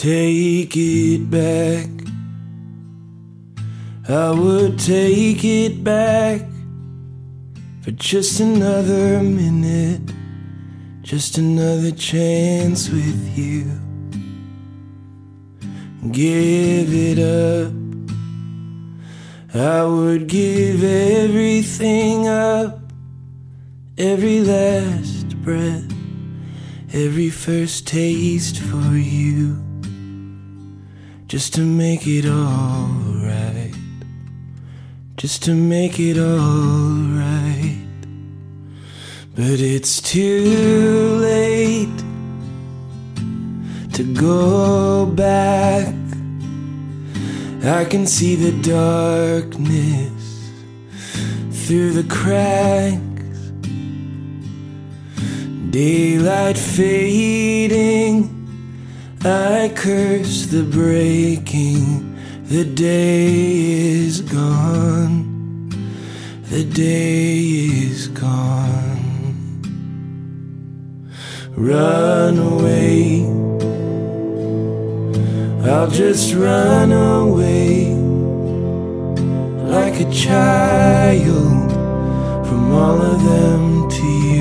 take it back. I would take it back for just another minute, just another chance with you. Give it up. I would give everything up, every last breath, every first taste for you, just to make it all right, just to make it all right. But it's too late to go back. I can see the darkness through the cracks. Daylight fading. I curse the breaking. The day is gone. The day is gone. Run away. I'll just run away like a child from all of them to you.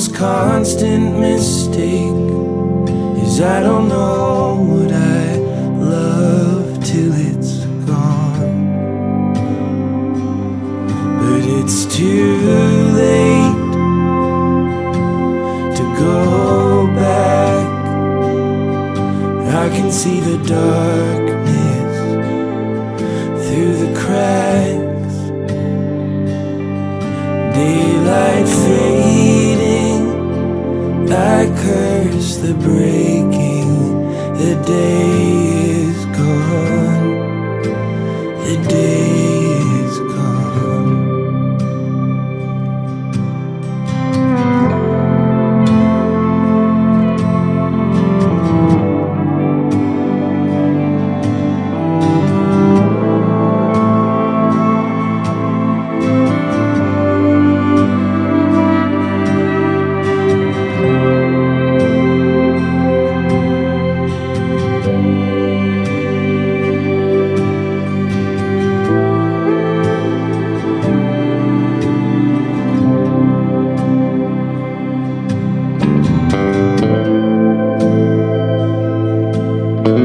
Most constant mistake is I don't know what I love till it's gone. But it's too late to go back. I can see the darkness through the cracks. Day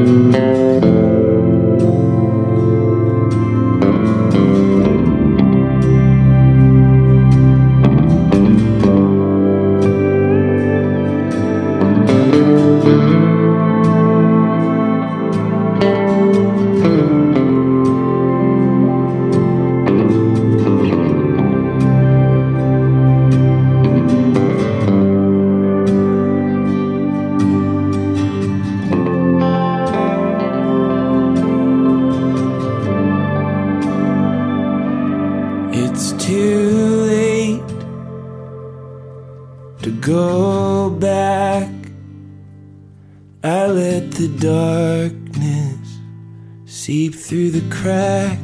It's too late to go back. I let the darkness seep through the cracks.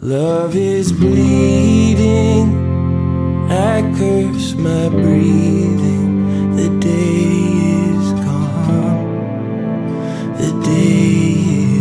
Love is bleeding. I curse my breathing. The day is gone. The day